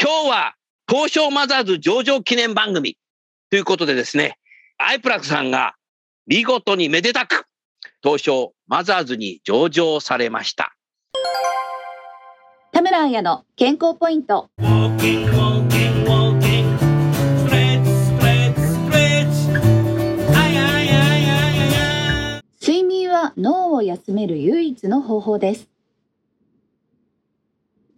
今日は東証マザーズ上場記念番組ということでですね、アイプラクさんが見事にめでたく東証マザーズに上場されました。田村彩の健康ポイント睡眠は脳を休める唯一の方法です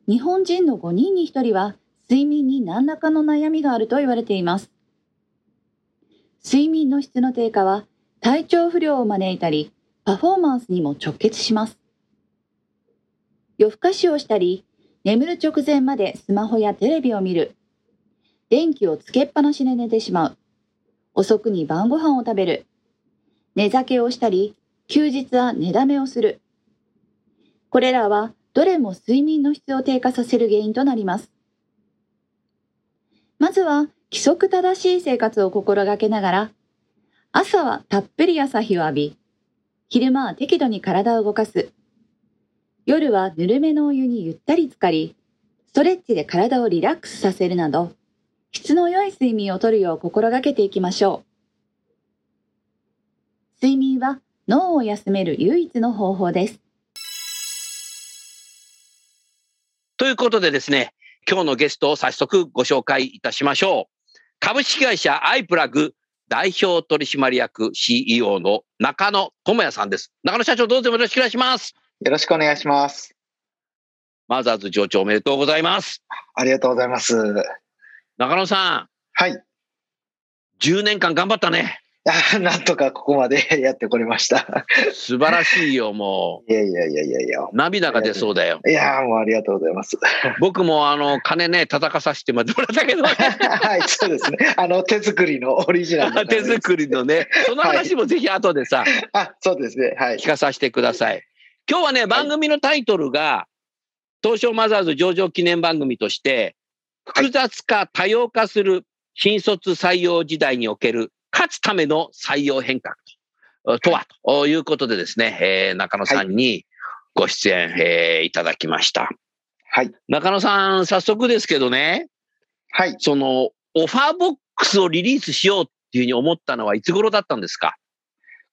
日本人の5人に1人は睡眠に何らかの悩みがあると言われています。睡眠の質の低下は体調不良を招いたりパフォーマンスにも直結します。夜更かしをしたり眠る直前までスマホやテレビを見る。電気をつけっぱなしで寝てしまう。遅くに晩ご飯を食べる。寝酒をしたり休日は寝だめをする。これらはどれも睡眠の質を低下させる原因となります。まずは規則正しい生活を心がけながら朝はたっぷり朝日を浴び昼間は適度に体を動かす。夜はぬるめのお湯にゆったり浸かりストレッチで体をリラックスさせるなど質の良い睡眠をとるよう心がけていきましょう。睡眠は脳を休める唯一の方法です。ということでですね、今日のゲストを早速ご紹介いたしましょう。株式会社アイプラグ代表取締役 CEO の中野智也さんです。中野社長どうぞよろしくお願いします。よろしくお願いします。マザーズ上長おめでとうございます。ありがとうございます。中野さはい。ん、10年間頑張ったね。あ なんとかここまで やってこれました。素晴らしいよ、もいやいやいやいやいや。う。涙が出そうだよ。いやもうありがとうございます。僕もあの、金ね、叩かさせてもらったけど、はい、そうですね。あの、手作りのオリジナルの手作りのね、その話もぜひ後でさ、あ、そうですね。はい聞。かさせてください。今日はね、番組のタイトルが、東証マザーズ上場記念番組として、複雑化、多様化する新卒採用時代における勝つための採用変革ととは、ということでですね、えー中野さんにご出演、えーいただきました。はい。中野さん、早速ですけどね、はい。その、オファーボックスをリリースしようっていうふうに思ったのはいつ頃だったんですか？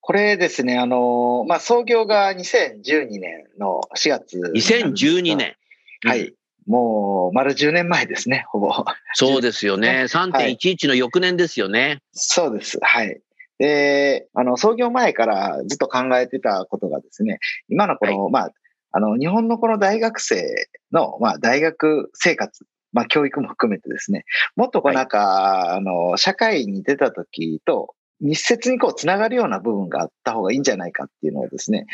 これですね、あの、まあ、創業が2012年の4月。?2012。年。はい。もう、丸10年前ですね、ほぼ。そうですよね。3.11の翌年ですよね。そうです。はい。で、あの、創業前からずっと考えてたことがですね、今のこの、まあ、あの、日本のこの大学生の、まあ、大学生活、まあ、教育も含めてですね、もっとこうはいなんか、あの、社会に出た時と、密接にこう、つながるような部分があった方がいいんじゃないかっていうのをですね、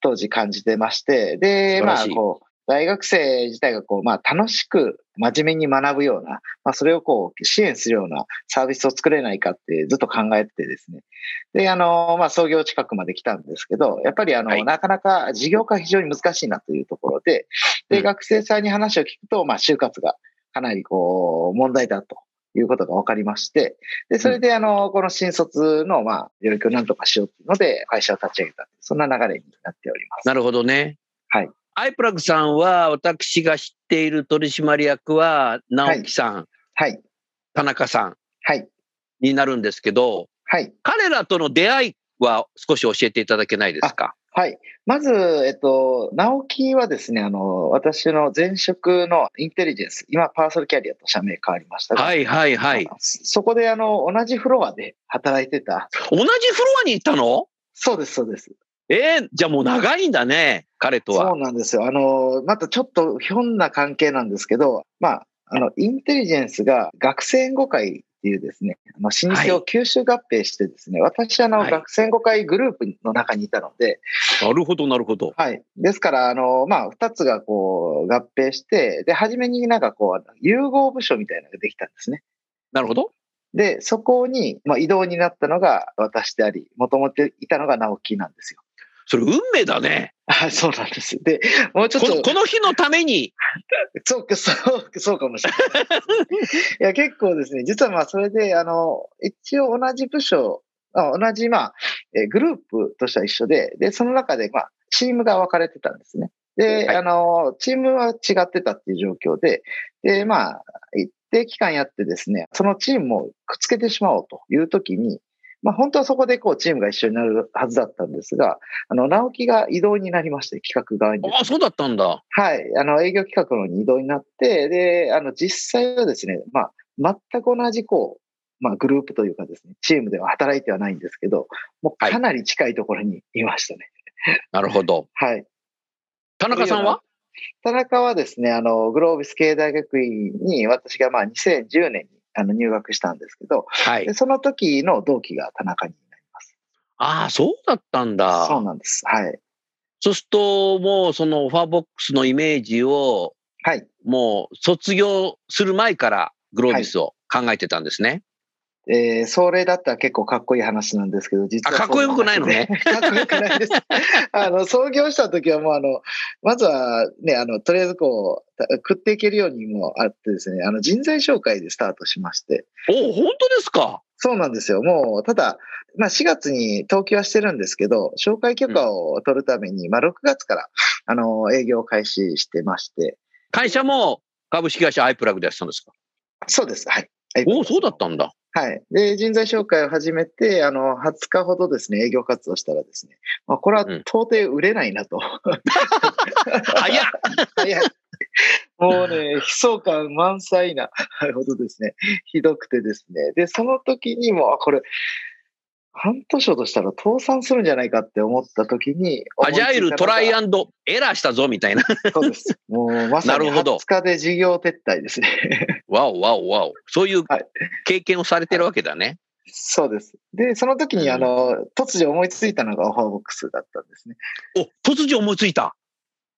当時感じてまして、で、まあ、こう、大学生自体がこう、まあ、楽しく真面目に学ぶような、まあ、それをこう、支援するようなサービスを作れないかってずっと考えててですね。で、あの、まあ、創業近くまで来たんですけど、やっぱりあの、はいなかなか事業化非常に難しいなというところで、で、うん学生さんに話を聞くと、まあ、就活がかなりこう、問題だと。いうことが分かりまして、で、それで、あの、この新卒の、まあ、領域をなんとかしようというので、会社を立ち上げた。そんな流れになっております。なるほどね。はい。アイプラグさんは、私が知っている取締役は、直樹さん、はい。田中さんはい。になるんですけど、はい。彼らとの出会いは少し教えていただけないですか？はい。まず、えっと、直樹はですね、あの、私の前職のインテリジェンス、今パーソルキャリアと社名変わりましたが、はいはいはい。そこであの、同じフロアで働いてた。同じフロアに行ったの？そうです、そうです。えーじゃあもう長いんだね、彼とはそう。なんですよ。あの、またちょっとひょんな関係なんですけど、まあ、あの、インテリジェンスが学生援護会っていうですね、あの老舗を吸収合併してですね、私、あの、はい学生援護会グループの中にいたので、なるほどなるほど。はい。ですから、あの、まあ、二つがこう、合併して、で、初めになんかこう、融合部署みたいなのができたんですね。なるほど。で、そこに、まあ、移動になったのが私であり、もともといたのが直樹なんですよ。それ運命だね。はい、そうなんです。で、もうちょっと、この日のために。そうか、そう、そうかもしれない。いや、結構ですね、実はまあ、それで、あの、一応同じ部署、あ同じ、まあ、えーグループとしては一緒で、で、その中で、まあ、チームが分かれてたんですね。で、はいあの、チームは違ってたっていう状況で、で、まあ、一定期間やってですね、そのチームをくっつけてしまおうというときに、まあ、本当はそこでこう、チームが一緒になるはずだったんですが、あの、直樹が移動になりまして、企画側にああ、そうだったんだ。はい。あの、営業企画の二度になって、で、あの、実際はですね、まあ、全く同じ、こう、まあ、グループというかですね、チームでは働いてはないんですけど、もうはいかなり近いところにいましたね。なるほど。はい。田中さんは？田中はですね、あの、グロービス経営大学院に私がまあ2010年にあの入学したんですけど、はいで。その時の同期が田中になります。ああ、そうだったんだ。そうなんです。はい。そうすると、もうそのファーボックスのイメージを、はい。もう卒業する前からグロービスを考えてたんですね。えー、それだったら結構かっこいい話なんですけど、実はあかっこよくないのねかっこよくないです。あの、創業した時はもうあの、まずはね、あの、とりあえずこう、た食っていけるようにもあってですね、あの、人材紹介でスタートしまして、お本当ですか？そうなんですよ。もう、ただ、まあ4月に登記はしてるんですけど、紹介許可を取るために、まあ6月から、あの、営業を開始してまして、会社も株式会社アイプラグでやってたんですか？そうです。はい。おお、そうだったんだ。はい。で、人材紹介を始めて、あの、20日ほどですね、営業活動したらですね、まあ、これはうん到底売れないなと。早っ早い。もうね、悲壮感満載なほどですね、ひどくてですね。で、その時にも、あ、これ、半年ほどしたら倒産するんじゃないかって思った時に、アジャイルトライアンンドエラーしたぞみたいな。そうです。もうまさになるほど20日で事業撤退ですね。わおわおわお。そういうはい経験をされてるわけだね。そうです。で、その時に、あの、突如思いついたのがオファーボックスだったんですね。お、突如思いついた。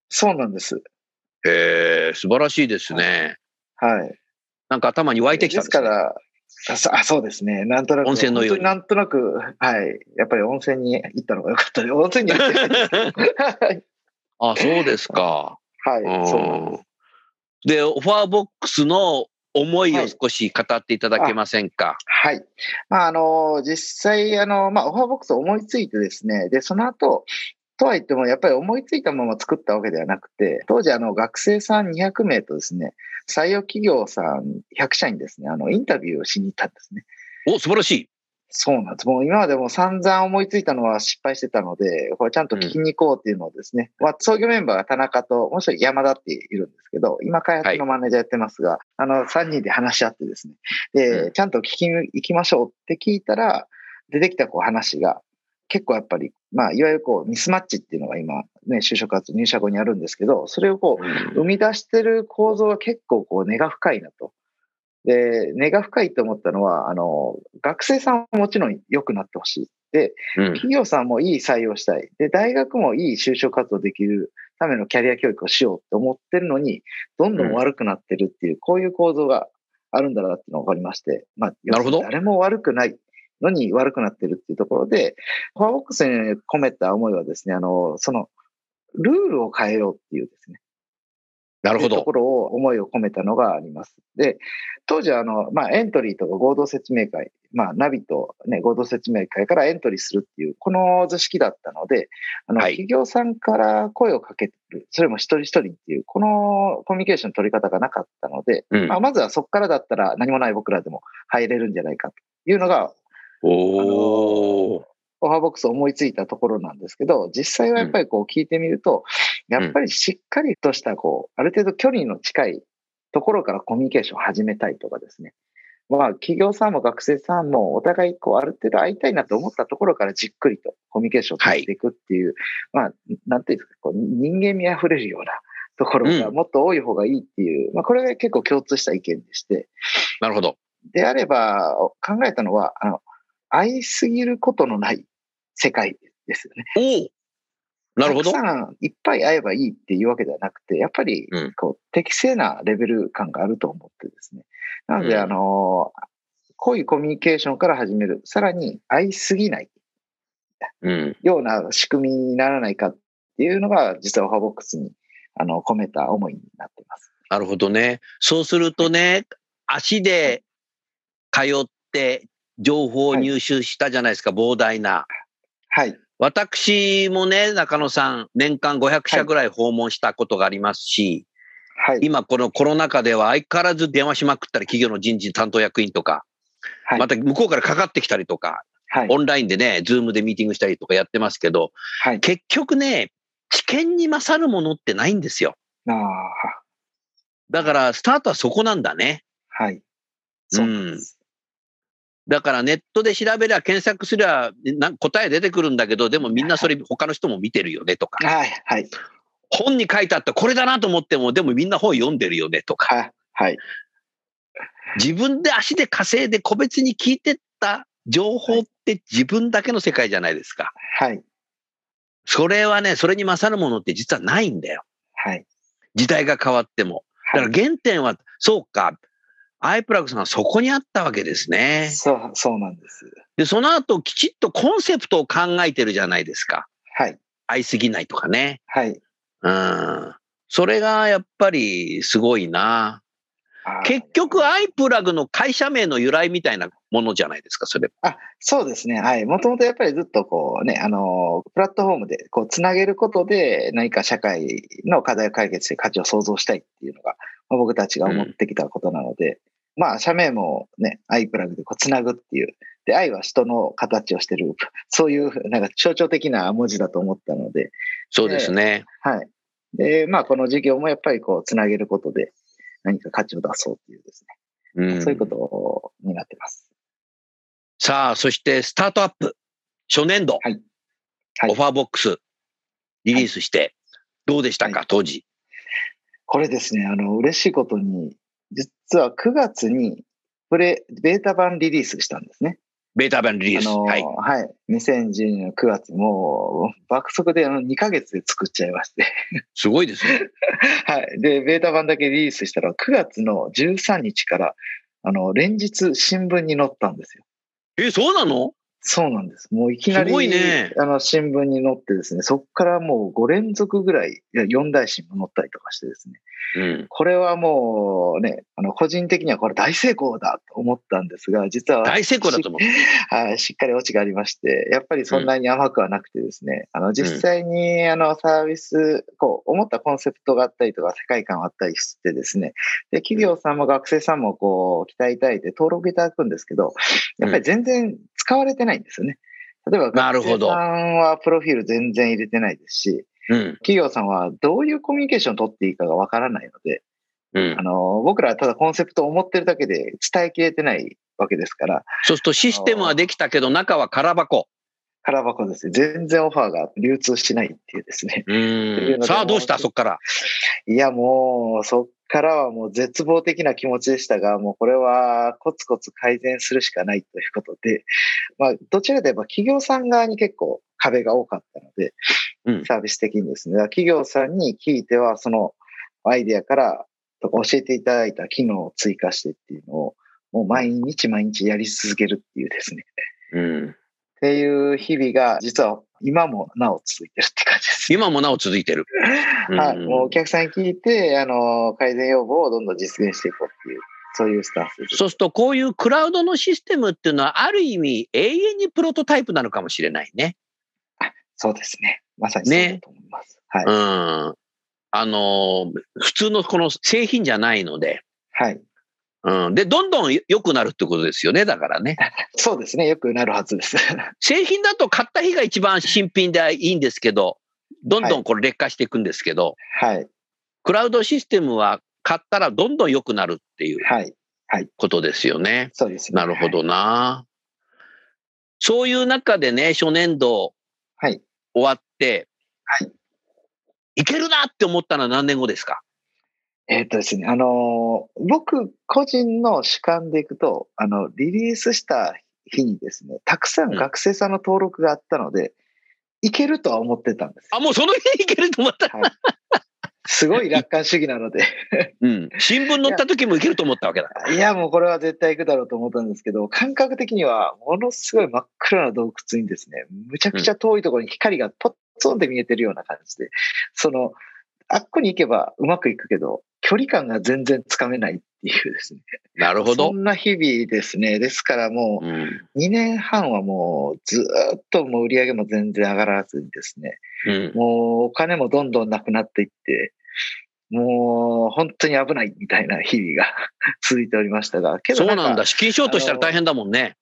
そうなんです。へえ、素晴らしいですね。はい。なんか頭に湧いてきたんでですすね。から、あそあそうですね。なんとなく。温泉のようになんとなく、はい。やっぱり温泉に行ったのが良かったです。温泉に行ってはい。あ、そうですか。はい。そうでファーボックスの思いを少し語っていただけませんか？はい。まあ、あの、実際、あの、まあ、オファーボックス思いついてですね、で、その後、とは言っても、やっぱり思いついたまま作ったわけではなくて、当時、あの、学生さん200名とですね、採用企業さん100社にですね、あの、インタビューをしに行ったんですね。お、素晴らしい。そうなんです。もう今までも散々思いついたのは失敗してたので、これちゃんと聞きに行こうっていうのをですね、まあ、創業メンバーが田中と、もう一人山田っているんですけど、今開発のマネージャーやってますが、あの、3人で話し合ってですね、で、うんちゃんと聞きに行きましょうって聞いたら、出てきたこう話が、結構やっぱり、まあ、いわゆるこう、ミスマッチっていうのが今、ね、就職活動入社後にあるんですけど、それをこう、生み出してる構造が結構こう根が深いなと。で、根が深いと思ったのは、あの、学生さんももちろん良くなってほしい。で、うん。企業さんもいい採用したい。で、大学もいい就職活動できるためのキャリア教育をしようって思ってるのに、どんどん悪くなってるっていう、こういう構造があるんだなっていうのが分かりまして、まあ、なるほど誰も悪くないのに悪くなってるっていうところで、フォアボックスに込めた思いはですね、あの、その、ルールを変えようっていうですね、なるほどとこ。ろを思いを込めたのがあります。で、当時はあの、まあ、エントリーとか合同説明会、まあ、ナビとね、合同説明会からエントリーするっていう、この図式だったので、あの、はい企業さんから声をかける、それも一人一人っていう、このコミュニケーションの取り方がなかったので、うんまあ、まずはそこからだったら何もない僕らでも入れるんじゃないかというのが、おお。オファーボックスを思いついたところなんですけど、実際はやっぱりこう聞いてみると、やっぱりしっかりとしたこう、ある程度距離の近いところからコミュニケーションを始めたいとかですね。まあ、企業さんも学生さんもお互いこう、ある程度会いたいなと思ったところからじっくりとコミュニケーションを取っていくっていう、まあ、なんていうんですか、こう人間味あふれるようなところがもっと多い方がいいっていう、まあ、これが結構共通した意見でして、なるほど。であれば、考えたのは、あの、愛すぎることのない世界ですよね。なるほどた。くさんいっぱい会えばいいっていうわけではなくて、やっぱりうんこう適正なレベル感があると思ってですね。なので、うんあの、濃いコミュニケーションから始める。さらに会いすぎないうん。ような仕組みにならないかっていうのが、実はオファーボックスにあの込めた思いになっています。なるほどね。そうするとね、足で通って情報を入手したじゃないですか、膨大な。はい。私もね、中野さん、年間500社ぐらい訪問したことがありますし、はい。今このコロナ禍では相変わらず電話しまくったり、企業の人事担当役員とか、はい。また向こうからかかってきたりとか、はい。オンラインでね、ズームでミーティングしたりとかやってますけど、はい。結局ね、知見に勝るものってないんですよ。ああ、だから、スタートはそこなんだね。はい。そうです。だからネットで調べりゃ検索すりゃな答え出てくるんだけど、でもみんなそれ他の人も見てるよねとか、はい。はい。本に書いてあったこれだなと思っても、でもみんな本読んでるよねとか、はい。はい。自分で足で稼いで個別に聞いてった情報って自分だけの世界じゃないですか。はい。それはね、それに勝るものって実はないんだよ。はい。時代が変わっても。だから原点は、そうか、アイプラグさんはそこにあったわけですね。そう、そうなんです。で、その後きちっとコンセプトを考えてるじゃないですか。はい。愛すぎないとかね。はい。うん。それがやっぱりすごいな。結局、アイプラグの会社名の由来みたいなものじゃないですか、それ。あ、そうですね。はい。もともとやっぱりずっとこうね、あの、プラットフォームでこうつなげることで何か社会の課題を解決して価値を創造したいっていうのが、まあ、僕たちが思ってきたことなので、まあ、社名もね、アイプラグでこうつなぐっていう。で、愛は人の形をしてる。そういうなんか象徴的な文字だと思ったので、そうですね。はい。で、まあ、この事業もやっぱりこうつなげることで何か価値を出そうっていうですね。うん、そういうことになってます。さあ、そしてスタートアップ、初年度、はいはいオファーボックス、リリースして、どうでしたか、はい当時？これですね、あの、嬉しいことに、実は9月に、プレ、ベータ版リリースしたんですね。ベータ版リリース。あの、はい。はい。2012年の9月、もう、爆速であの2ヶ月で作っちゃいまして。すごいですね。はい。で、ベータ版だけリリースしたら、9月の13日から、あの、連日新聞に載ったんですよ。え、そうなの？そうなんです。もういきなり、ねあの、新聞に載ってですね、そこからもう5連続ぐらい、いや、4大新聞載ったりとかしてですね、うん。これはもうね、あの、個人的にはこれ大成功だと思ったんですが、実は、大成功だと思う。はい、しっかりオチがありまして、やっぱりそんなに甘くはなくてですね、あの、実際に、あの、サービス、こう、思ったコンセプトがあったりとか、世界観があったりしてですね、で、企業さんも学生さんも、こう、期待いただいて登録いただくんですけど、やっぱり全然使われてないんですよね。例えば、なるほど学生さんはプロフィール全然入れてないですし、うん。企業さんはどういうコミュニケーションを取っていいかがわからないので、うんあ。の、僕らはただコンセプトを思ってるだけで伝えきれてないわけですから、そうするとシステムはできたけど、中は空箱。空箱ですね。全然オファーが流通しないっていうですね。さあ、どうした？そっから。いや、もう、そっからはもう絶望的な気持ちでしたが、もうこれはコツコツ改善するしかないということで、まあ、どちらかといえば企業さん側に結構壁が多かったので、うんサービス的にですね、企業さんに聞いては、そのアイデアからとか教えていただいた機能を追加してっていうのを、もう毎日毎日やり続けるっていうですね。うん。っていう日々が、実は今もなお続いてるって感じです。今もなお続いてる。はい。うんもうお客さんに聞いて、あの、改善要望をどんどん実現していこうっていう、そういうスタンス。そうすると、こういうクラウドのシステムっていうのは、ある意味、永遠にプロトタイプなのかもしれないね。そうですね。まさにそうだと思います。はい。うん。あの、普通のこの製品じゃないので、はい。うん。で、どんどん良くなるってことですよね。だからね。そうですね。よくなるはずです。製品だと買った日が一番新品でいいんですけど、どんどんこれ劣化していくんですけど、はい。クラウドシステムは買ったらどんどん良くなるっていうはい。ことですよね。そうです、なるほ。どな。そういう中でね、初年度はい。終わって、はい。いけるなって思ったのは何年後ですか？えっ、とですね、あのー僕個人の主観でいくと、あの、リリースした日にですね、たくさん学生さんの登録があったので、いけるとは思ってたんです。あ、もうその日にいけると思った。はい。すごい楽観主義なので、うん。新聞載った時もいけると思ったわけだ。いや、もうこれは絶対行くだろうと思ったんですけど、感覚的にはものすごい真っ暗な洞窟にですね、むちゃくちゃ遠いところに光がポッツンって見えてるような感じで、その、あっこに行けばうまくいくけど、距離感が全然つかめないっていうですね。なるほどそ。んな日々ですね。ですからもうん。う2年半はもうずーっともう売り上げも全然上がらずにですね、うん。もうお金もどんどんなくなっていって、もう本当に危ないみたいな日々が 続いておりましたが、けどかそうなんだ。資金ショートしたら大変だもんね。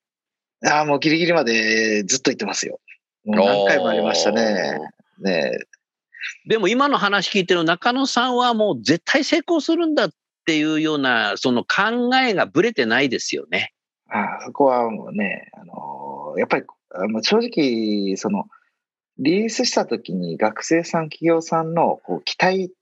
ああ、もうギリギリまでずっと言ってますよ。もう何回もありましたね。ねでも今の話聞いてる中野さんはもう絶対成功するんだっていうような、その考えがぶれてないですよね。ああそこはもうね、あのーやっぱりあの正直、その、リリースした時に学生さん、企業さんのこう期待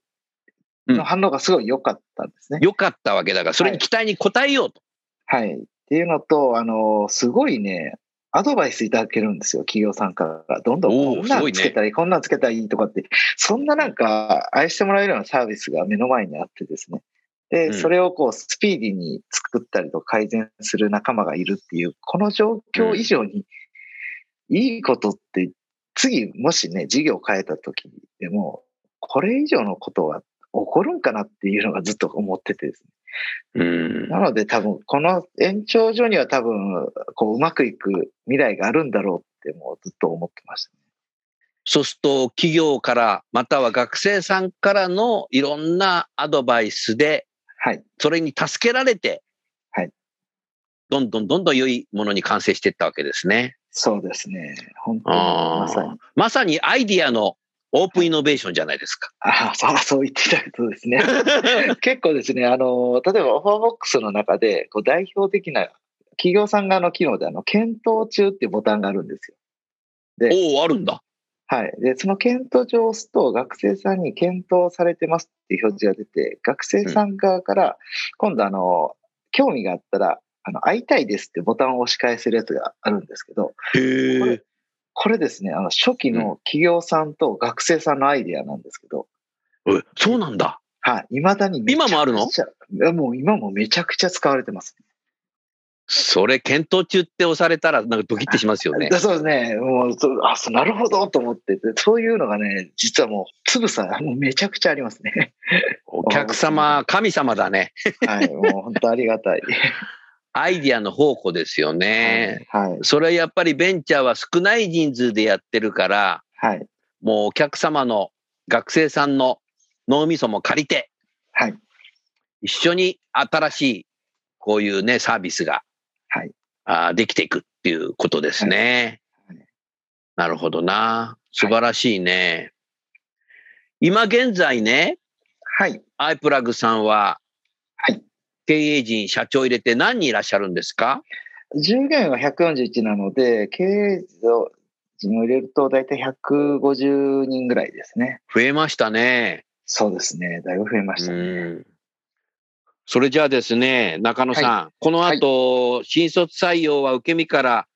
の反応がすごい良かったんですね。良かったわけだから、それに期待に応えようと。はい。っていうのと、あのーすごいね、アドバイスいただけるんですよ、企業さんから。どんどんこんなんつけたらいい、こんなんつけたらいいとかって、そんななんか愛してもらえるようなサービスが目の前にあってですね。で、うんそれをこうスピーディーに作ったりと改善する仲間がいるっていう、この状況以上にいいことって、次もしね、事業を変えた時でも、これ以上のことは起こるんかなっていうのがずっと思っててですね。うん。なので多分、この延長上には多分、こう、うまくいく未来があるんだろうって、もうずっと思ってましたね。そうすると、企業から、または学生さんからのいろんなアドバイスで、はい。それに助けられて、はい。どんどんどんどん良いものに完成していったわけですね。そうですね。本当に、あまさにー。まさにアイディアのオープンイノベーションじゃないですか。ああ、そう、言っていただくとですね。結構ですね、あの、例えばオファーボックスの中で、こう、代表的な企業さん側の機能で、あの、検討中っていうボタンがあるんですよ。で、おお、あるんだ。はい。で、その検討上を押すと、学生さんに検討されてますっていう表示が出て、学生さん側から、今度あの、興味があったら、あの、会いたいですってボタンを押し返せるやつがあるんですけど、へこれ。これですね、あの、初期の企業さんと学生さんのアイディアなんですけど、えそうなんだ。はい。未だに今もあるの？もう今もめちゃくちゃ使われてます。それ検討中って押されたら、なんかドキッてしますよね。だ そうですね。もう、あ、そうなるほどと思ってて、そういうのがね、実はもう、つぶさ、もうめちゃくちゃありますね。お客様、神様だね。はい。もう本当ありがたい。アイディアの宝庫ですよね。はい。それはやっぱりベンチャーは少ない人数でやってるから、はい。もうお客様の学生さんの脳みそも借りて、はい。一緒に新しいこういうね、サービスが、はい。あーできていくっていうことですね。はいはいなるほどな。素晴らしいね。今現在ね、はい。アイプラグさんは、はい。経営陣、社長入れて何人いらっしゃるんですか？従業員は141なので、経営陣を入れると大体150人ぐらいですね。増えましたね。そうですね。だいぶ増えましたね。うんそれじゃあですね、中野さん、この後、新卒採用は受け身から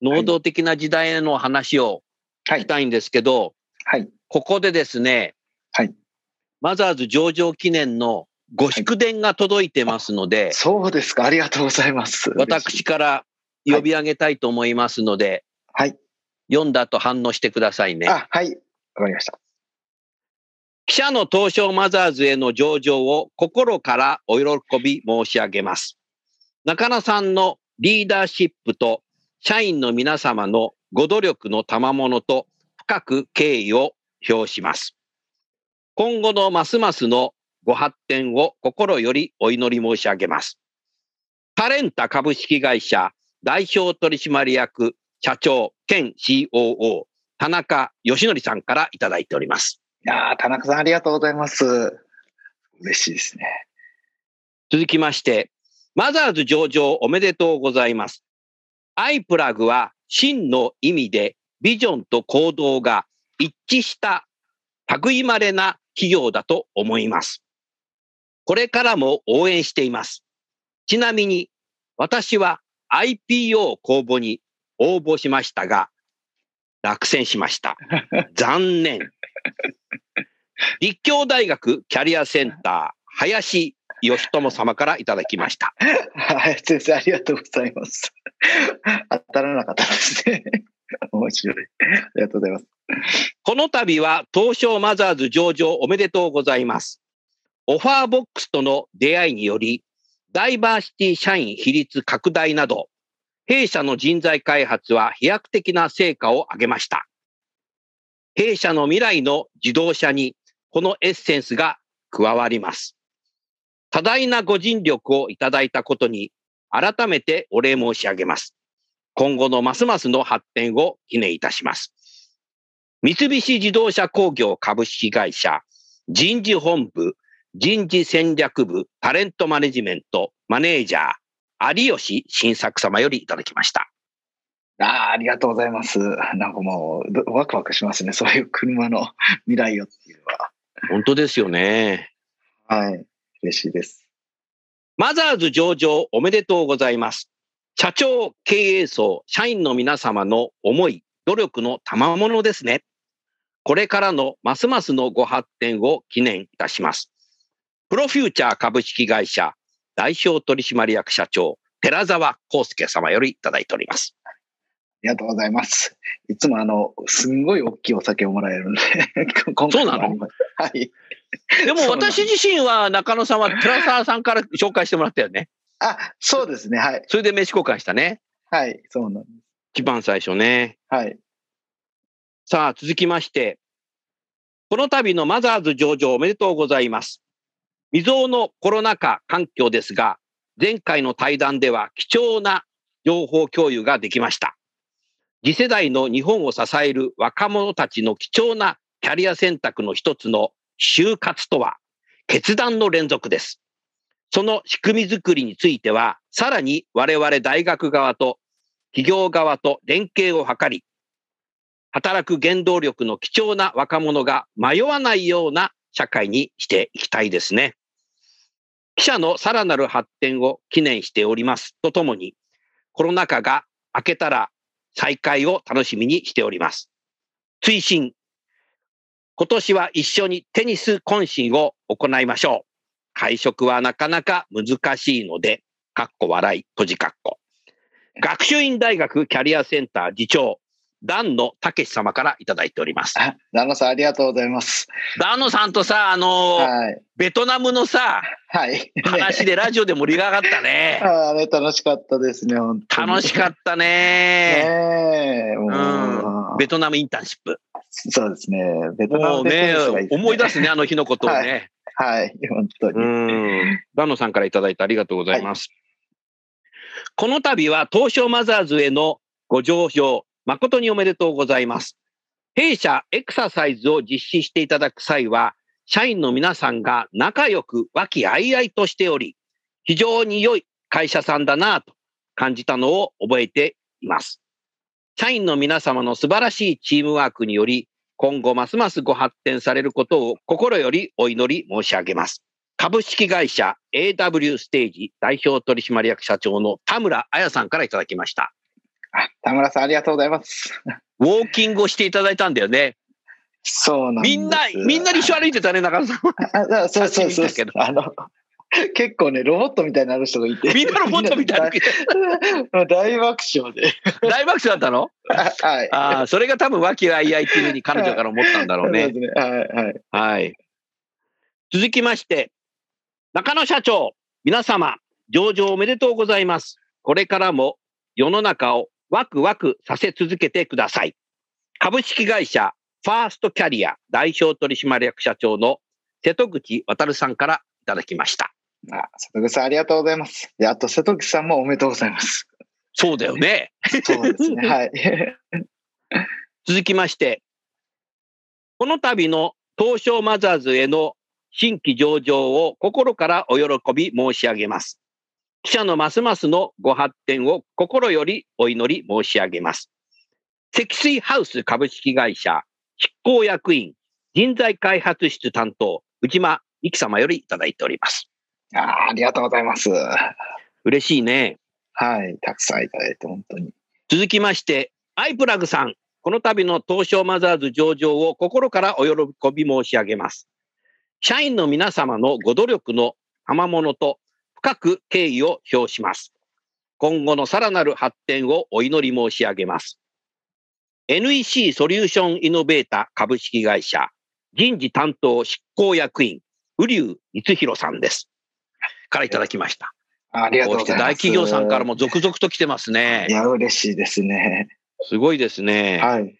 能動的な時代への話をはい。聞きたいんですけど、はい。ここでですね、はい。マザーズ上場記念のご祝電が届いてますので、そうですか。ありがとうございます。私から呼び上げたいと思いますので、はい。読んだ後反応してくださいね。あ、はい。わかりました。記者の東証マザーズへの上場を心からお喜び申し上げます。中野さんのリーダーシップと社員の皆様のご努力の賜物と深く敬意を表します。今後のますますのご発展を心よりお祈り申し上げます。タレンタ株式会社代表取締役社長兼 COO 田中義則さんからいただいております。いやー田中さんありがとうございます。嬉しいですね。続きまして、マザーズ上場おめでとうございます。アイプラグは真の意味でビジョンと行動が一致した類まれな企業だと思います。これからも応援しています。ちなみに私は IPO 公募に応募しましたが、落選しました。残念。立教大学キャリアセンター、林義友様からいただきました。はい、先生ありがとうございます。当たらなかったですね。面白い。ありがとうございます。この度は東証マザーズ上場おめでとうございます。オファーボックスとの出会いにより、ダイバーシティ社員比率拡大など、弊社の人材開発は飛躍的な成果を上げました。弊社の未来の自動車にこのエッセンスが加わります。多大なご尽力をいただいたことに改めてお礼申し上げます。今後のますますの発展を記念いたします。三菱自動車工業株式会社人事本部人事戦略部タレントマネジメントマネージャー有吉新作様よりいただきました。ああ、ありがとうございます。なんかもう、どワクワクしますね。そういう車の 未来をっていうのは。本当ですよね。はい。嬉しいです。マザーズ上場おめでとうございます。社長、経営層、社員の皆様の思い、努力の賜物ですね。これからのますますのご発展を記念いたします。プロフューチャー株式会社代表取締役社長、寺澤康介様よりいただいております。ありがとうございます。いつもあの、すんごい大きいお酒をもらえるんで。今回もそうなの？はい。でも私自身は中野さんは寺澤さんから紹介してもらったよね。あ、そうですね。はい。それで名刺交換したね。はい。そうなんです。一番最初ね。はい。さあ、続きまして、この度のマザーズ上場おめでとうございます。未曾有のコロナ禍環境ですが、前回の対談では貴重な情報共有ができました。次世代の日本を支える若者たちの貴重なキャリア選択の一つの就活とは、決断の連続です。その仕組みづくりについては、さらに我々大学側と企業側と連携を図り、働く原動力の貴重な若者が迷わないような社会にしていきたいですね。記者のさらなる発展を記念しておりますとともに、コロナ禍が明けたら再開を楽しみにしております。追伸。今年は一緒にテニス懇親を行いましょう。会食はなかなか難しいので、かっこ笑い、閉じかっこ。学習院大学キャリアセンター次長、丹野武様からいただいております。あ、旦那さんありがとうございます。丹野さんとさ、あのーはい。ベトナムのさ、はい。話でラジオで盛り上がったね。ああれ楽しかったですね、楽しかったね。ねう、ベトナムインターンシップ。そうですね。ベトナもうねムでテニスがいいですね思い出すね、あの日のことをね。はい、本当に。うん。丹野さんからいただいてありがとうございます。この度は東証マザーズへのご上場、誠におめでとうございます。弊社エクササイズを実施していただく際は、社員の皆さんが仲良く和気あいあいとしており、非常に良い会社さんだなと感じたのを覚えています。社員の皆様の素晴らしいチームワークにより、今後ますますご発展されることを心よりお祈り申し上げます。株式会社 AW ステージ代表取締役社長の田村彩さんからいただきました。あ田村さんありがとうございます。ウォーキングをしていただいたんだよね。そうなん。みんな、みんなで一緒歩いてたね、中野さん。ああそうそうそう写真見たけどあの、結構ね、ロボットみたいになる人がいて。みんなロボットみたいな。な。大爆笑で。大爆笑だったの？はい。ああ、それが多分和気あいあいっていうふうに彼女から思ったんだろうそうねで。すね。はい、はい。はい。続きまして、中野社長、皆様、上場おめでとうございます。これからも世の中をワクワクさせ続けてください。株式会社ファーストキャリア代表取締役社長の瀬戸口渉さんからいただきました。あ、瀬戸口さんありがとうございます。で、あと瀬戸口さんもおめでとうございます。そうだよね。そうですね。はい。続きまして、この度の東証マザーズへの新規上場を心からお喜び申し上げます。記者のますますのご発展を心よりお祈り申し上げます。積水ハウス株式会社執行役員人材開発室担当内間美樹様よりいただいております。あありがとうございます。嬉しいね。はい。たくさんいただいて本当に。続きまして、アイプラグさん、この度の東証マザーズ上場を心からお喜び申し上げます。社員の皆様のご努力の賜物と深く敬意を表します。今後のさらなる発展をお祈り申し上げます。NEC ソリューションイノベータ株式会社人事担当執行役員、瓜生光弘さんです。からいただきました。ありがとうございます。大企業さんからも続々と来てますねい。や、嬉しいですね。すごいですね。はい。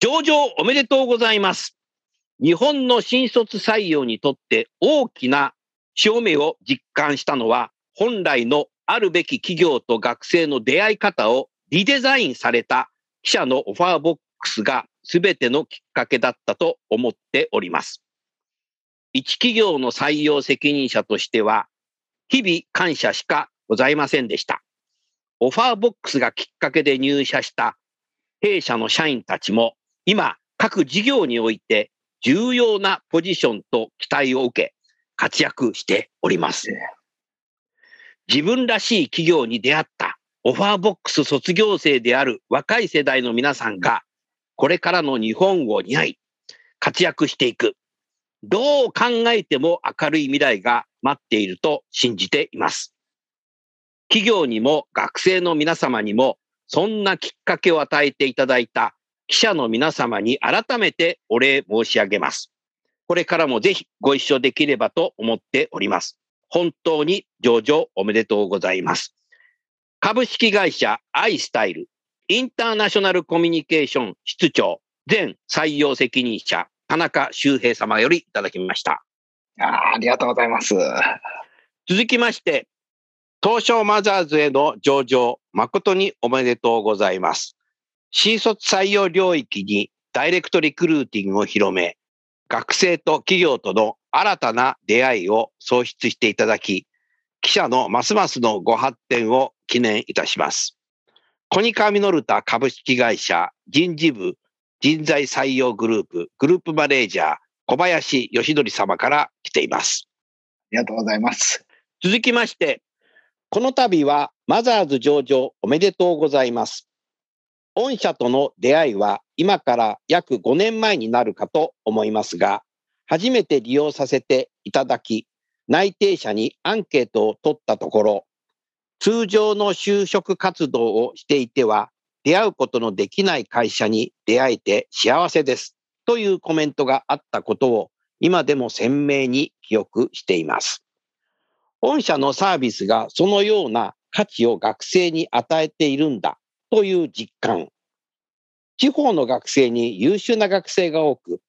上場おめでとうございます。日本の新卒採用にとって大きな潮目を実感したのは、本来のあるべき企業と学生の出会い方をリデザインされた記者のオファーボックスが全てのきっかけだったと思っております。一企業の採用責任者としては、日々感謝しかございませんでした。オファーボックスがきっかけで入社した弊社の社員たちも今各事業において重要なポジションと期待を受け活躍しております。自分らしい企業に出会ったオファーボックス卒業生である若い世代の皆さんがこれからの日本を担い活躍していく。どう考えても明るい未来が待っていると信じています。企業にも学生の皆様にもそんなきっかけを与えていただいた記者の皆様に改めてお礼申し上げます。これからもぜひご一緒できればと思っております。本当に上場おめでとうございます。株式会社アイスタイルインターナショナルコミュニケーション室長前採用責任者田中修平様よりいただきました。あーありがとうございます。続きまして、東証マザーズへの上場、誠におめでとうございます。新卒採用領域にダイレクトリクルーティングを広め、学生と企業との新たな出会いを創出していただき、記者のますますのご発展を記念いたします。コニカミノルタ株式会社人事部人材採用グループグループマネージャー小林義則様から来ています。ありがとうございます。続きまして、この度はマザーズ上場おめでとうございます。御社との出会いは今から約5年前になるかと思いますが、初めて利用させていただき、内定者にアンケートを取ったところ、通常の就職活動をしていては出会うことのできない会社に出会えて幸せですというコメントがあったことを今でも鮮明に記憶しています。御社のサービスがそのような価値を学生に与えているんだという実感。地方の学生に優秀な学生が多く、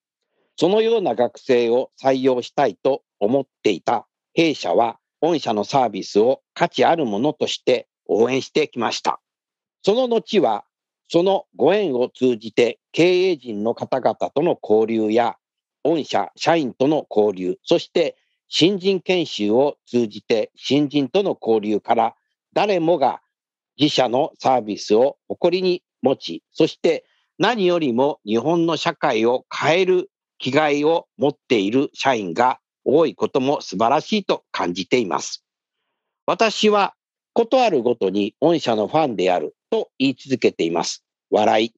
そのような学生を採用したいと思っていた弊社は、御社のサービスを価値あるものとして応援してきました。その後は、そのご縁を通じて経営陣の方々との交流や、御社社員との交流、そして新人研修を通じて新人との交流から誰もが自社のサービスを誇りに持ち、そして何よりも日本の社会を変える気概を持っている社員が多いことも素晴らしいと感じています。私はことあるごとに御社のファンであると言い続けています。笑い。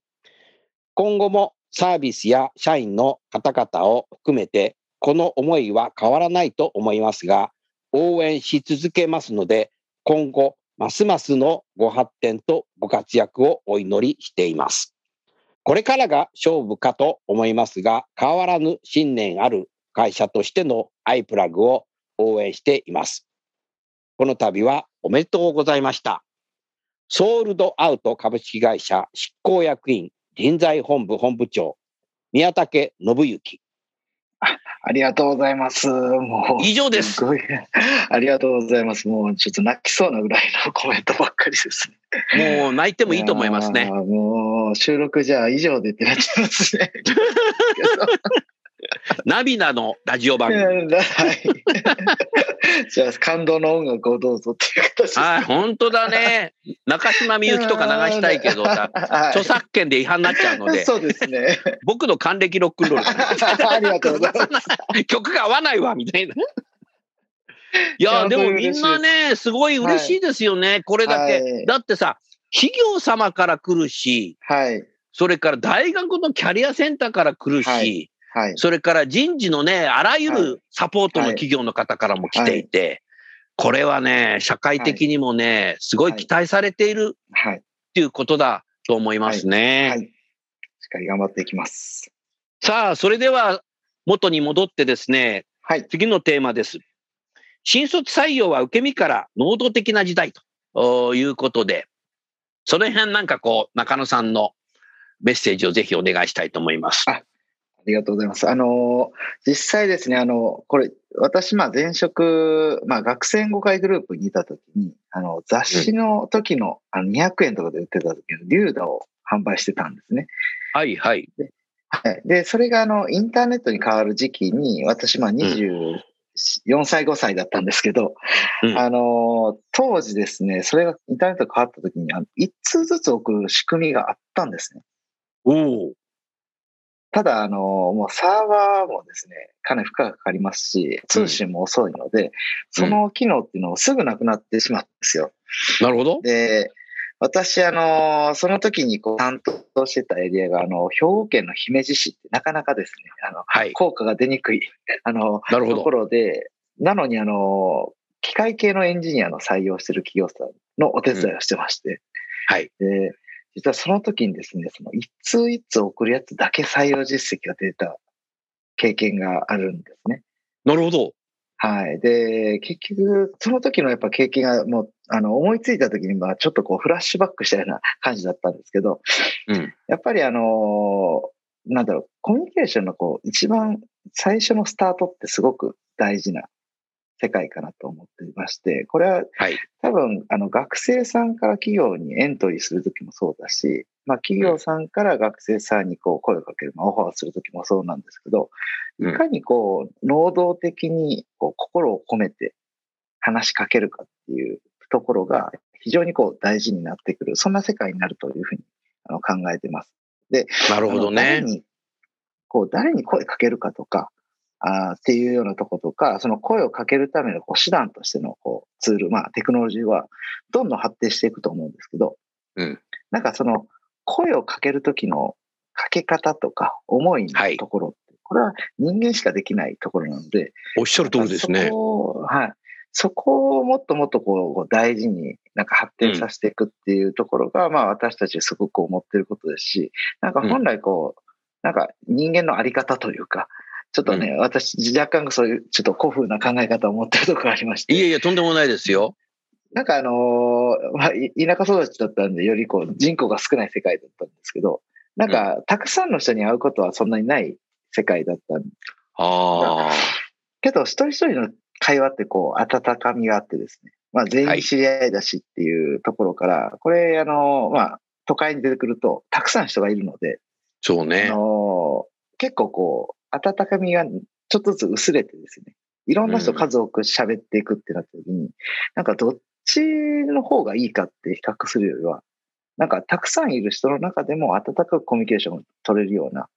今後もサービスや社員の方々を含めてこの思いは変わらないと思いますが、応援し続けますので、今後、ますますのご発展とご活躍をお祈りしています。これからが勝負かと思いますが、変わらぬ信念ある会社としてのアイプラグを応援しています。この度はおめでとうございました。ソールドアウト株式会社執行役員人材本部本部長、宮武信之。ありがとうございます。もう。以上ですすごい。ありがとうございます。もうちょっと泣きそうなぐらいのコメントばっかりですね。もう泣いてもいいと思いますねもう収録じゃあ以上でってなっちゃいますね。涙のラジオ番組。はい。じゃあ感動の音楽をどうぞっていう形。はい、本当だね。中島みゆきとか流したいけどさ、はい著作権で違反になっちゃうので、そうですね。僕の還暦ロックンロールありがとうございます。曲が合わないわ、みたいな。いいやや、でもみんなね、すごい嬉しいですよね、これだけ。はいだってさ、企業様から来るし、はい。それから大学のキャリアセンターから来るし、はいはい。それから人事のね、あらゆるサポートの企業の方からも来ていて、これはね、社会的にもね、すごい期待されているはい。っていうことだと思いますね。はい。しっかり頑張っていきます。さあ、それでは元に戻ってですね、はい。次のテーマです。新卒採用は受け身から能動的な時代ということで、その辺なんかこう、中野さんのメッセージをぜひお願いしたいと思います。あありがとうございます。あの、実際ですね、あの、これ、私、まあ、前職、まあ、学生援護会グループにいたときに、あの、雑誌の時の、あの、200円とかで売ってた時のリューダを販売してたんですね。はいはい。はい。で、それが、あの、インターネットに変わる時期に、私、まあ、24歳、5歳だったんですけど、うんあの、当時ですね、それがインターネットに変わった時に、あの、1通ずつ送る仕組みがあったんですね。おお。ただ、あの、もうサーバーもですね、かなり負荷がかかりますし、通信も遅いので、その機能っていうのもすぐなくなってしまうんですよ。なるほど。で、私、あの、その時にこう担当してたエリアが、あの、兵庫県の姫路市ってなかなかですね、あの、はい。効果が出にくい、あの。ところで、なのに、あの、機械系のエンジニアの採用してる企業さんのお手伝いをしてまして、はい。で、実はその時にですね、その一通一通送るやつだけ採用実績が出た経験があるんですね。なるほど。はい。で、結局、その時のやっぱ経験がもう、あの、思いついた時に、まあ、ちょっとこう、フラッシュバックしたような感じだったんですけど、うん。やっぱりあの、なんだろう、コミュニケーションのこう、一番最初のスタートってすごく大事な世界かなと思っていまして、これははい。多分、あの、学生さんから企業にエントリーするときもそうだし、まあ、企業さんから学生さんにこう声をかける、まあ、オファーするときもそうなんですけど、いうんかにこう、能動的にこう心を込めて話しかけるかっていうところが非常にこう大事になってくる、そんな世界になるというふうにあの考えてます。なるほどね。誰に、こう、誰に声かけるかとか、あーっていうようなとことか、その声をかけるためのこう手段としてのこうツール、まあテクノロジーはどんどん発展していくと思うんですけど、うんなんかその声をかけるときのかけ方とか思いのところって、これは人間しかできないところなので、おっしゃる通りですねそ。こをはい。そこをもっともっとこう大事になんか発展させていくっていうところが、まあ私たちすごく思ってることですし、なんか本来こう、なんか人間のあり方というか、ちょっとね、私若干そういうちょっと古風な考え方を持ってるところがありまして、いえいえ、とんでもないですよ。なんかあのーまあ、い田舎育ちだったんで、よりこう人口が少ない世界だったんですけど、なんか、たくさんの人に会うことはそんなにない世界だったんああ。けど、一人一人の会話ってこう、温かみがあってですね。まあ、全員知り合いだしっていうところから、これ、あの、まあ、都会に出てくると、たくさん人がいるので、あそうね。の、結構こう、温かみがちょっとずつ薄れてですね。いろんな人うん数多く喋っていくってなった時に、なんかどっちの方がいいかって比較するよりは、なんかたくさんいる人の中でも温かくコミュニケーションを取れるような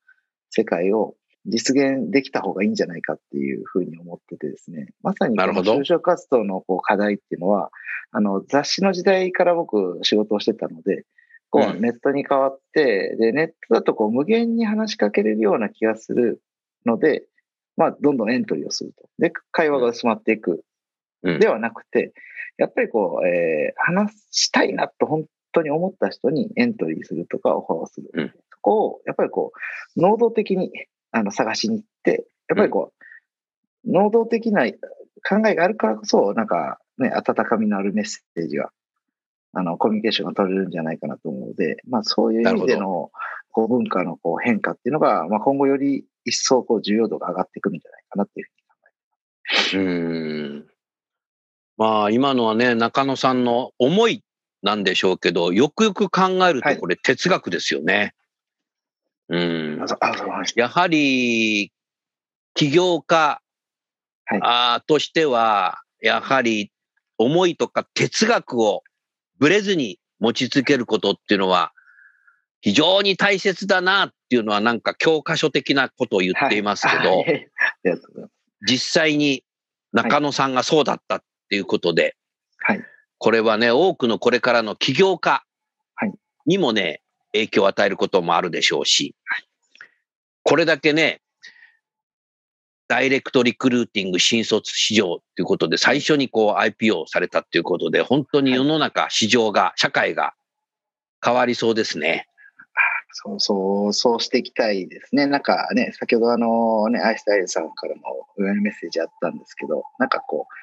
世界を実現できた方がいいんじゃないかっていうふうに思っててですね。まさに就職活動のこう課題っていうのは、あの雑誌の時代から僕仕事をしてたので、こうんうネットに変わって、で、ネットだとこう無限に話しかけれるような気がするので、まあ、どんどんエントリーをすると。で、会話が薄まっていく。うんではなくて、やっぱりこう、えー話したいなと本当に思った人にエントリーするとかオファーをする。うんそこを、やっぱりこう、能動的にあの探しに行って、やっぱりこう、能動的な考えがあるからこそ、なんかね、温かみのあるメッセージが、あの、コミュニケーションが取れるんじゃないかなと思うので、まあそういう意味での、こう文化のこう変化っていうのが、まあ今後より一層こう重要度が上がってくるんじゃないかなっていうふうに考えてうん。まあ、今のはね、中野さんの思いなんでしょうけど、よくよく考えるはいとこれ哲学ですよね。うん。ます。あ、そうなんやはり、起業家、はいあーとしては、やはり思いとか哲学をぶれずに持ち続けることっていうのは、非常に大切だなっていうのはなんか教科書的なことを言っていますけど。実際に中野さんがそうだったっていうことで、はい。これはね、多くのこれからの起業家はいにもね、影響を与えることもあるでしょうし、これだけね、ダイレクトリクルーティング新卒市場ということで、最初にこう IPO されたっていうことで、本当に世の中、市場が、社会が変わりそうですね。そうそう、そうしていきたいですね。なんかね、先ほどあのね、アイスタイルさんからも上にメッセージあったんですけど、なんかこう、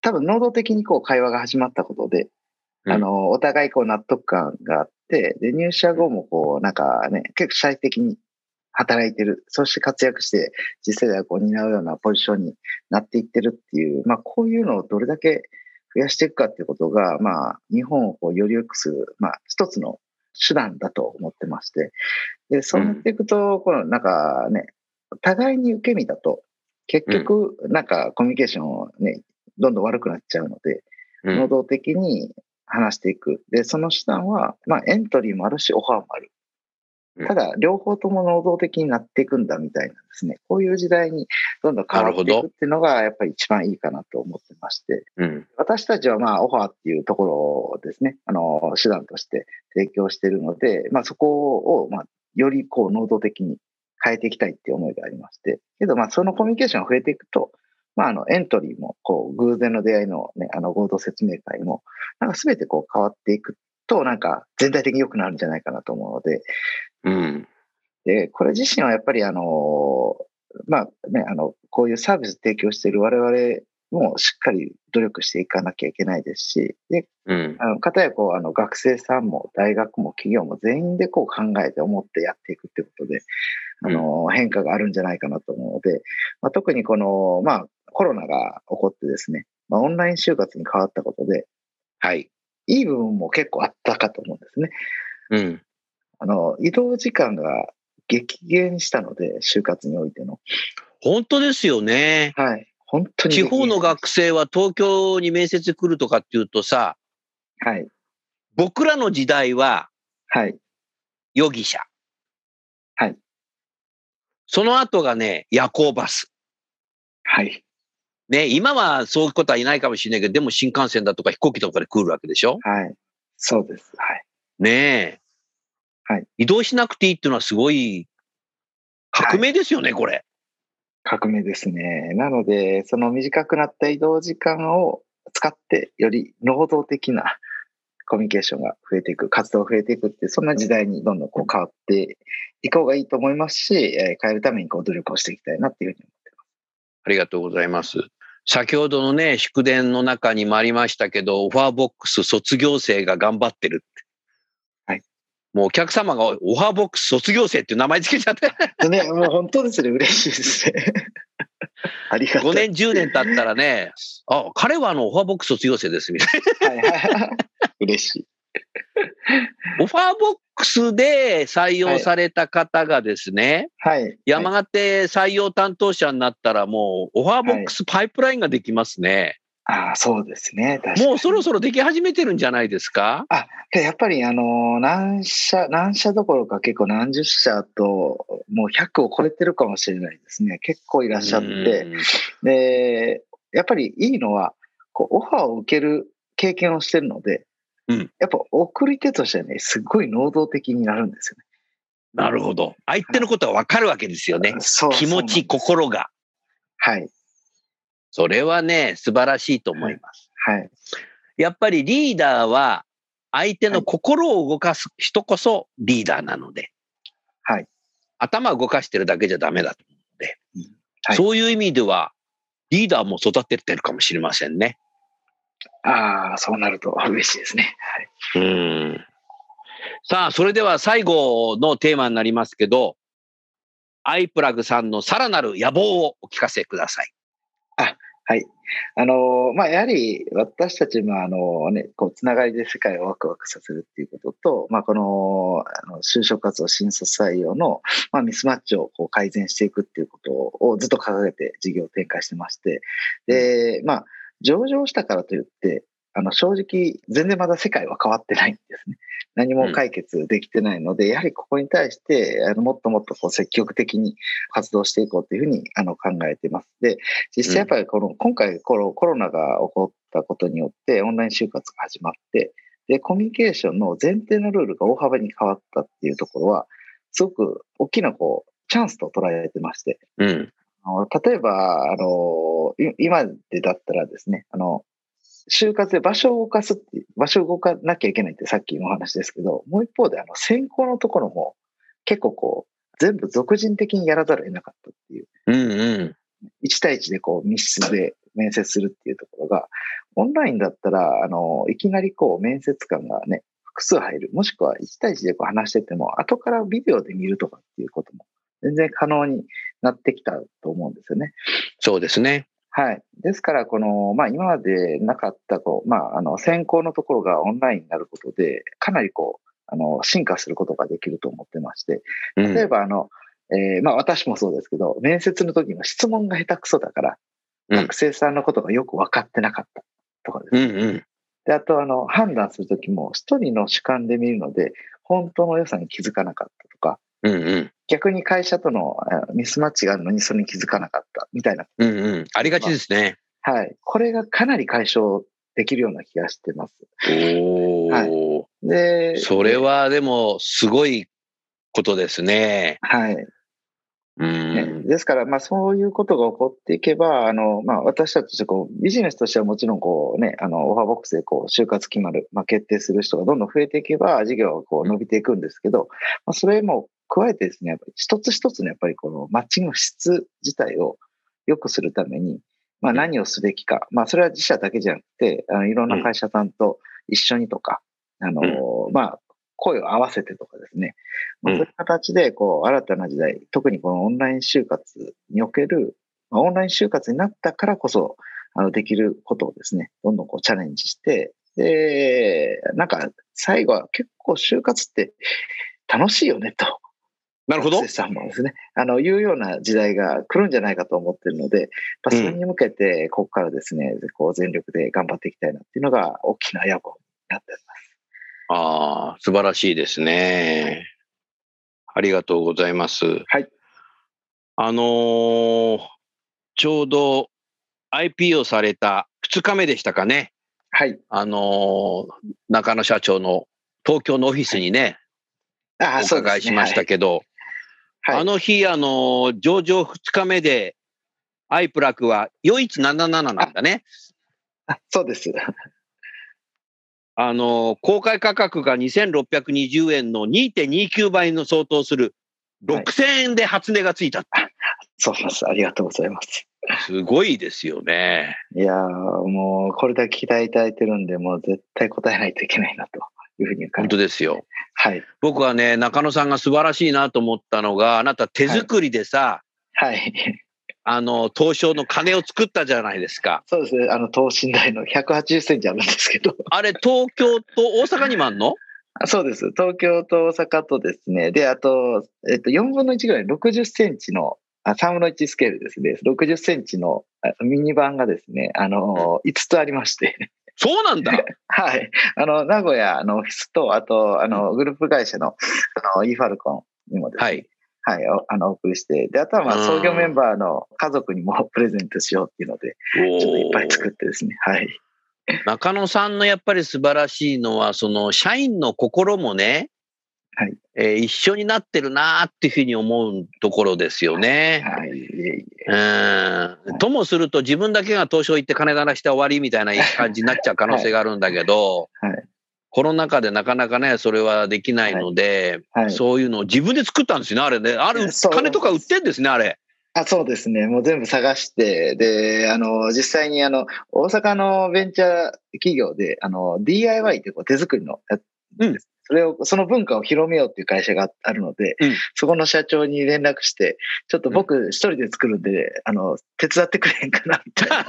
多分能動的にこう会話が始まったことで、うんあの、お互いこう納得感があって、で、入社後もこう、なんかね、結構主体的に働いてる、そして活躍して、次世代をこう担うようなポジションになっていってるっていう、まあ、こういうのをどれだけ増やしていくかっていうことが、まあ、日本をこうより良くする、まあ、一つの手段だと思ってまして、で、そうなっていくと、このなんかね、互いに受け身だと、結局、なんかコミュニケーションをね、どんどん悪くなっちゃうので、うん能動的に話していく。で、その手段は、まあ、エントリーもあるし、オファーもあるうん。ただ、両方とも能動的になっていくんだみたいなですね、こういう時代にどんどん変わっていくっていうのが、やっぱり一番いいかなと思ってまして、うん。私たちはまあ、オファーっていうところをですね、あの、手段として提供しているので、まあ、そこを、まあ、よりこう、能動的に変えていきたいっていう思いがありまして、けど、まあ、そのコミュニケーションが増えていくと、まあ、あの、エントリーも、こう、偶然の出会いのね、あの、合同説明会も、なんかすべてこう変わっていくと、なんか全体的に良くなるんじゃないかなと思うので、うん。で、これ自身はやっぱりあの、まあね、あの、こういうサービス提供している我々もしっかり努力していかなきゃいけないですし、で、うん。あの、かたやこう、あの、学生さんも大学も企業も全員でこう考えて思ってやっていくってことで、あの、変化があるんじゃないかなと思うので、まあ、特にこの、まあ、コロナが起こってですね、まあ、オンライン就活に変わったことで、はい。いい部分も結構あったかと思うんですね。うん。あの、移動時間が激減したので、就活においての。本当ですよね。はい。本当に地方の学生は東京に面接来るとかっていうとさ、はい。僕らの時代ははい。容疑者。はい。その後がね、夜行バス。はい。ね、今はそういうことはいないかもしれないけど、でも新幹線だとか飛行機とかで来るわけでしょ？はい。そうです。はい。ねえ。はい。移動しなくていいっていうのはすごい革命ですよね、これ。革命ですね。なので、その短くなった移動時間を使って、より能動的なコミュニケーションが増えていく、活動が増えていくってそんな時代にどんどんこう変わっていこうがいいと思いますし、えー変えるためにこう努力をしていきたいなっていうふうに思ってます。ありがとうございます。先ほどのね、祝電の中にもありましたけど、オファーボックス卒業生が頑張ってる。もうお客様がオファーボックス卒業生っていう名前つけちゃって、でね、もう本当ですね、嬉しいですね。ありがとう。5年、10年経ったらね、あ、彼はあのオファーボックス卒業生ですみたいはいはい。嬉しい。な。オファーボックスで採用された方がですね、はい。山形採用担当者になったらもうオファーボックスパイプラインができますね。ああ、そうですね。もうそろそろでき始めてるんじゃないですか？あ、でやっぱりあの、何社、何社どころか結構何十社と、もう100を超えてるかもしれないですね。結構いらっしゃって。うんで、やっぱりいいのは、こう、オファーを受ける経験をしてるので、うんやっぱ送り手としてはね、すごい能動的になるんですよね。なるほど。相手のことはわかるわけですよね。気持ち、心が。はい。それはね、素晴らしいと思います。はい。やっぱりリーダーは、相手の心を動かす人こそリーダーなので、はい。頭を動かしてるだけじゃダメだと思うので、はいそういう意味では、リーダーも育ててるかもしれませんね。ああ、そうなると嬉しいですね。はい。うんさあ、それでは最後のテーマになりますけど、アイプラグさんのさらなる野望をお聞かせください。はい。あの、まあ、やはり私たちもあのね、こう、つながりで世界をワクワクさせるっていうことと、まあ、この、あの就職活動、新卒採用の、まあ、ミスマッチをこう改善していくっていうことをずっと掲げて事業を展開してまして、で、まあ、上場したからといって、あの、正直、全然まだ世界は変わってないんですね。何も解決できてないので、やはりここに対して、あの、もっともっとこう積極的に活動していこうというふうに、あの、考えています。で、実際やっぱりこの、今回コロコロナが起こったことによって、オンライン就活が始まって、で、コミュニケーションの前提のルールが大幅に変わったっていうところは、すごく大きなこう、チャンスと捉えてまして、うん。あの例えば、あの、い今でだったらですね、あの、就活で場所を動かすって場所を動かなきゃいけないってさっきのお話ですけど、もう一方で、あの、選考のところも結構こう、全部俗人的にやらざるを得なかったっていう、うんうん。1対1でこう密室で面接するっていうところが、オンラインだったら、あの、いきなりこう面接官がね、複数入る、もしくは1対1でこう話してても、後からビデオで見るとかっていうことも全然可能になってきたと思うんですよね。そうですね。はい。ですから、この、まあ、今までなかった、こう、まあ、あの、選考のところがオンラインになることで、かなりこう、あの、進化することができると思ってまして、うん例えば、あの、えーまあ、私もそうですけど、面接の時の質問が下手くそだから、うん学生さんのことがよく分かってなかったとかですね。うんうん。で、あと、あの、判断する時も、一人の主観で見るので、本当の良さに気づかなかったとか、うんうん。逆に会社とのあミスマッチがあるのにそれに気づかなかったみたいなうんうん。ありがちですね。はい。これがかなり解消できるような気がしてます。おお、で、それはでもすごいことですね。はい。うねん。ですから、まあそういうことが起こっていけば、あの、まあ私たちこう、ビジネスとしてはもちろんこうね、あの、オファーボックスでこう、就活決まる、まあ決定する人がどんどん増えていけば、事業がこう伸びていくんですけど、まあそれも加えてですね、やっぱり一つ一つのやっぱりこのマッチングの質自体を良くするために、まあ何をすべきか、まあそれは自社だけじゃなくて、あのいろんな会社さんと一緒にとか、あの、まあ声を合わせてとかですね、まあ、うん。そういう形で、こう、新たな時代、特にこのオンライン就活における、まあ、オンライン就活になったからこそ、あの、できることをですね、どんどんこうチャレンジして、で、なんか、最後は結構就活って楽しいよね、と。なるほどもですね、あの、いうような時代が来るんじゃないかと思ってるので、まあ、それに向けて、ここからですね、こう、全力で頑張っていきたいなっていうのが、大きな野望になっております。ああ、素晴らしいですね。ありがとうございます。はい。あのーちょうど IP をされた2日目でしたかね。はい。あのー中野社長の東京のオフィスにね、あお伺いしましたけど、はい。はいあの日、あのー上場2日目で、アイプラクは4177なんだね。あそうです。あのー公開価格が2620円の2.29倍の相当する6000円で初値がついたって、そうです。ありがとうございます。すごいですよね。いやー、もう、これだけ期待いただいてるんで、もう絶対答えないといけないなというふうに考え本当ですよ。はい。僕はね、中野さんが素晴らしいなと思ったのが、あなた手作りでさ、はい。あの、東証の鐘を作ったじゃないですか。そうですね。あの、等身大の180センチあるんですけど。あれ、東京と大阪にもあんの？あそうです。東京と大阪とですね。で、あと、えっと、4分の1ぐらい、60センチの、あ3分の1スケールですね。60センチのあミニ版がですね、あの、5つありまして。そうなんだ。はい。あの、名古屋のオフィスと、あと、あの、グループ会社の、あの、イーファルコンにもですね、はい。はい、おあの、お送りして、で、あとはまあ、うん創業メンバーの家族にもプレゼントしようっていうので、ちょっといっぱい作ってですね、はい。中野さんのやっぱり素晴らしいのは、その社員の心もね、はいえー一緒になってるなーっていうふうに思うところですよね。はい。ともすると自分だけが東証行って金鳴らして終わりみたいな感じになっちゃう可能性があるんだけど、はいコロナ禍でなかなかね、それはできないので、はい。そういうのを自分で作ったんですよね、あれね。ある、金とか売ってんですね、あれ。あそうですね。もう全部探して、で、あの、実際にあの、大阪のベンチャー企業で、あの、DIY ってこう手作りのやつうんそれを、その文化を広めようっていう会社があるので、うんそこの社長に連絡して、ちょっと僕一人で作るんで、あの、手伝ってくれへんかな、みたいな。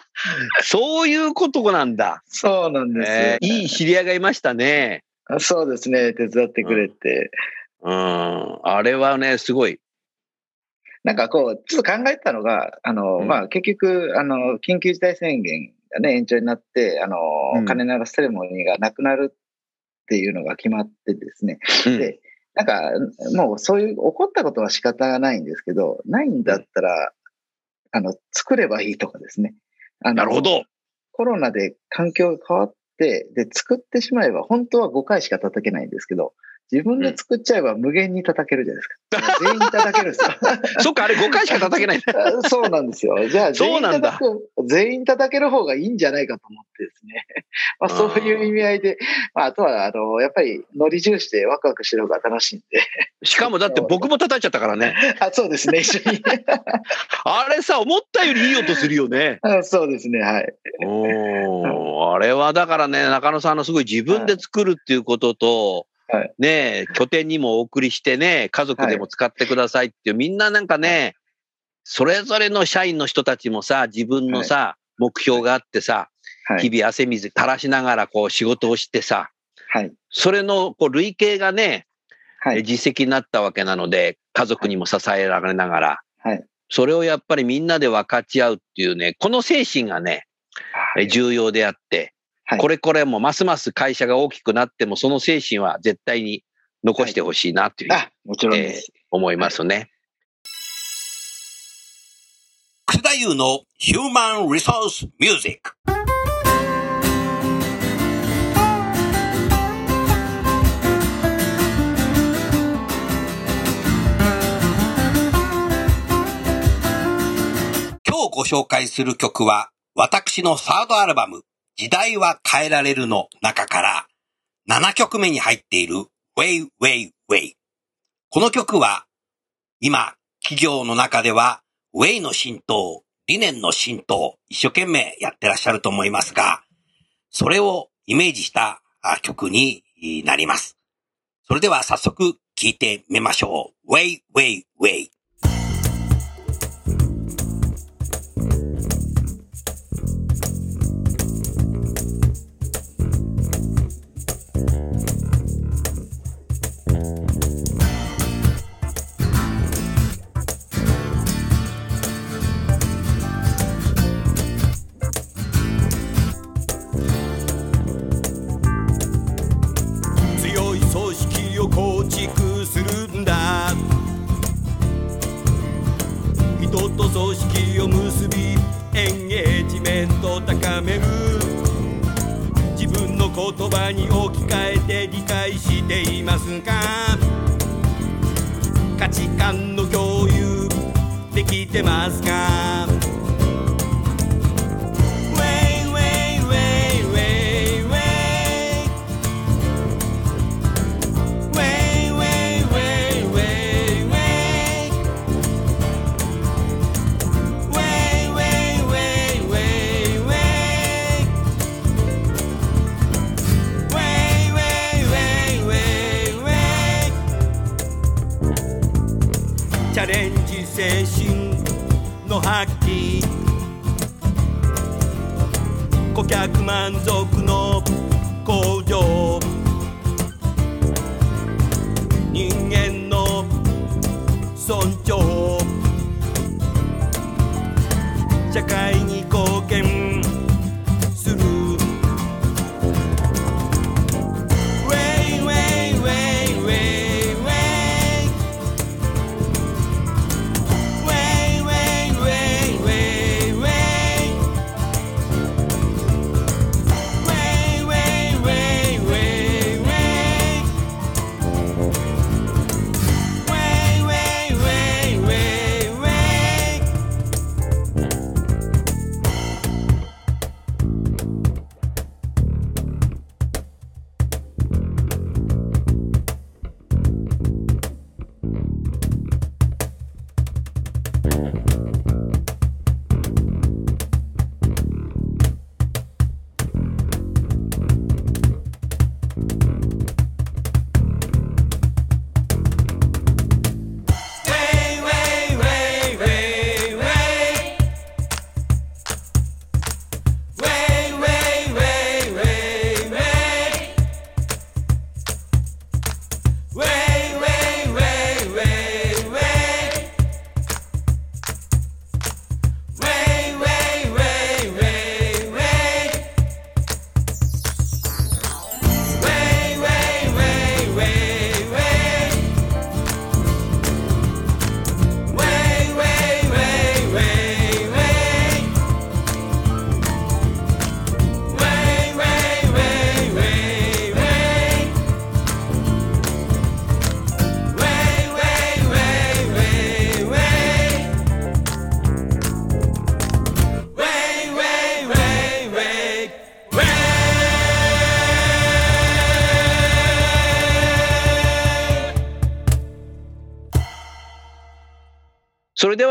そういうことなんだ。そうなんですいい知り合いがいましたね。そうですね、手伝ってくれて。うん。あれはね、すごい。なんかこう、ちょっと考えてたのが、あの、うんまあ、結局、あの、緊急事態宣言がね、延長になって、あの、うん鐘鳴らすセレモニーがなくなるっていうのが決まってですね。うんで、なんか、もうそういう、起こったことは仕方がないんですけど、ないんだったら、あの、作ればいいとかですね。なるほど。コロナで環境が変わって、で、作ってしまえば、本当は5回しか叩けないんですけど、自分で作っちゃえば無限に叩けるじゃないですか。全員叩けるんですよ。そっか、あれ5回しか叩けない。あ そうなんですよ。じゃあ、全員叩く、全員叩ける方がいいんじゃないかと思ってですね。まあ、そういう意味合いで、まあ、あとは、あの、やっぱり、ノリ重視でワクワクしてる方が楽しいんで。しかもだって僕も叩いちゃったからね。あそうですね、一緒に。あれさ、思ったよりいい音するよね。あそうですね、はい。おーあれはだからね、中野さんのすごい自分で作るっていうことと、はいね、拠点にもお送りしてね、家族でも使ってくださいっていう、みんななんかね、それぞれの社員の人たちもさ、自分のさ、目標があってさ、はい。日々汗水垂らしながらこう仕事をしてさ、はい。それのこう累計がね、はい。実績になったわけなので、家族にも支えられながら、はい。それをやっぱりみんなで分かち合うっていうね、この精神がね、え重要であって、はいこれこれもますます会社が大きくなっても、その精神は絶対に残してほしいなっていうふうにあ、もちろんです。思いますね。楠田優のヒューマンリソースミュージック。今日ご紹介する曲は、私のサードアルバム、時代は変えられるの中から、7曲目に入っている Way Way Way。この曲は、今、企業の中では、ウェイの浸透、理念の浸透、一生懸命やってらっしゃると思いますが、それをイメージした曲になります。それでは早速聴いてみましょう。ウェイ、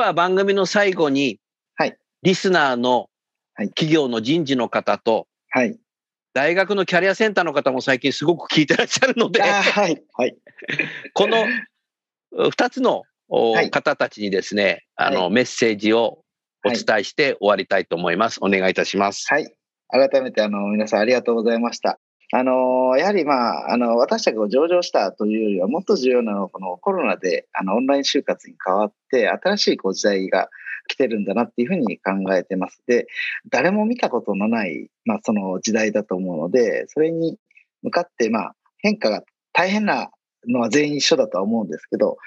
は番組の最後に、はいリスナーのはい企業の人事の方と、はい。大学のキャリアセンターの方も最近すごく聞いてらっしゃるので、あはい。はい。このう二つの方たちにですね、あの、はメッセージをお伝えして終わりたいと思います。お願いいたします。はい。改めて、あの、皆さんありがとうございました。あの、やはり、まあ、あの、私たちが上場したというよりは、もっと重要なのは、このコロナで、あの、オンライン就活に変わって、新しいこう時代が来てるんだなっていうふうに考えてます。で、誰も見たことのない、まあ、その時代だと思うので、それに向かって、まあ、変化が大変なのは全員一緒だとは思うんですけど、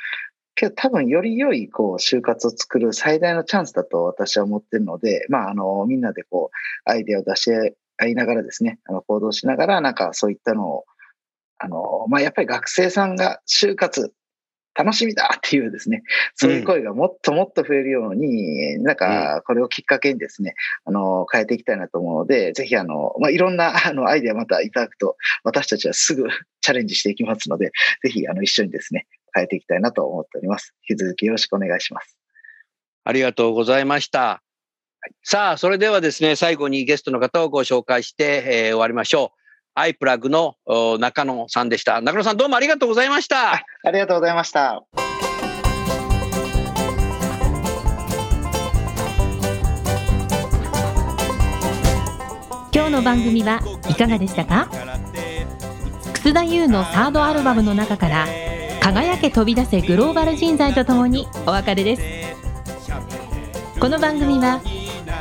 けど多分より良いこう就活を作る最大のチャンスだと私は思ってるので、まああのみんなでこうアイデアを出しいながらですね、あの行動しながらなんかそういったのを、あのまあやっぱり学生さんが就活楽しみだっていうですね、そういう声がもっともっと増えるように、なんかこれをきっかけにですね、あの変えていきたいなと思うので、ぜひあの、まあいろんなあのアイデアまたいただくと私たちはすぐ チャレンジしていきますので、ぜひあの一緒にですね、変えていきたいなと思っております。引き続きよろしくお願いします。ありがとうございました。さあ、それではですね、最後にゲストの方をご紹介して、えー終わりましょう。アイプラグのお中野さんでした。中野さんどうもありがとうございました。ありがとうございました。今日の番組はいかがでしたか？楠田優のサードアルバムの中から「輝け飛び出せグローバル人材」とともにお別れですこの番組は